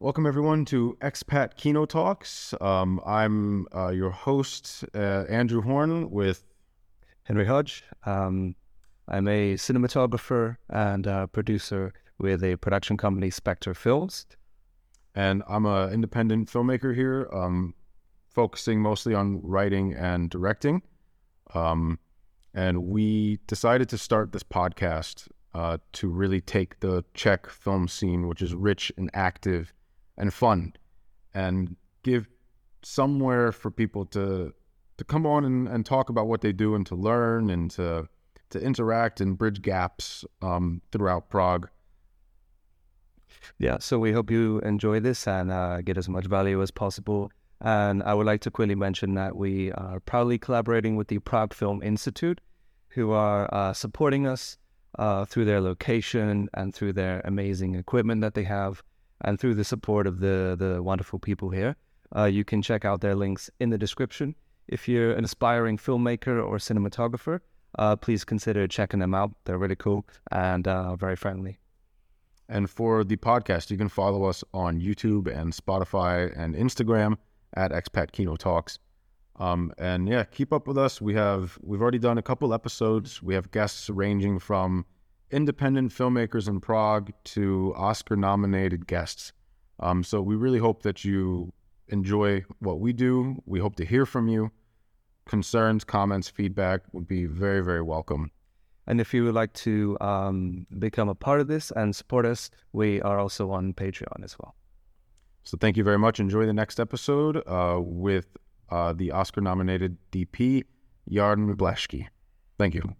Welcome, everyone, to Expat Kino Talks. Um, I'm uh, your host, uh, Andrew Horne, with Henry Hodge. Um, I'm a cinematographer and uh, producer with a production company, Spectre Films. And I'm an independent filmmaker here, um, focusing mostly on writing and directing. Um, and we decided to start this podcast uh, to really take the Czech film scene, which is rich and active and fun, and give somewhere for people to to come on and, and talk about what they do and to learn and to to interact and bridge gaps um, throughout Prague. Yeah, so we hope you enjoy this and uh, get as much value as possible. And I would like to quickly mention that we are proudly collaborating with the Prague Film Institute, who are uh, supporting us uh, through their location and through their amazing equipment that they have, and through the support of the the wonderful people here. Uh, you can check out their links in the description. If you're an aspiring filmmaker or cinematographer, uh, please consider checking them out. They're really cool and uh, very friendly. And for the podcast, you can follow us on YouTube and Spotify and Instagram at Expat Kino Talks. Um, and yeah, keep up with us. We have we've already done a couple episodes. We have guests ranging from independent filmmakers in Prague to Oscar nominated guests. Um, so we really hope that you enjoy what we do. We hope to hear from you. Concerns, comments, feedback would be very, very welcome. And if you would like to um, become a part of this and support us, we are also on Patreon as well. So thank you very much. Enjoy the next episode uh, with uh, the Oscar nominated DP, Jarin Blaschke. Thank you.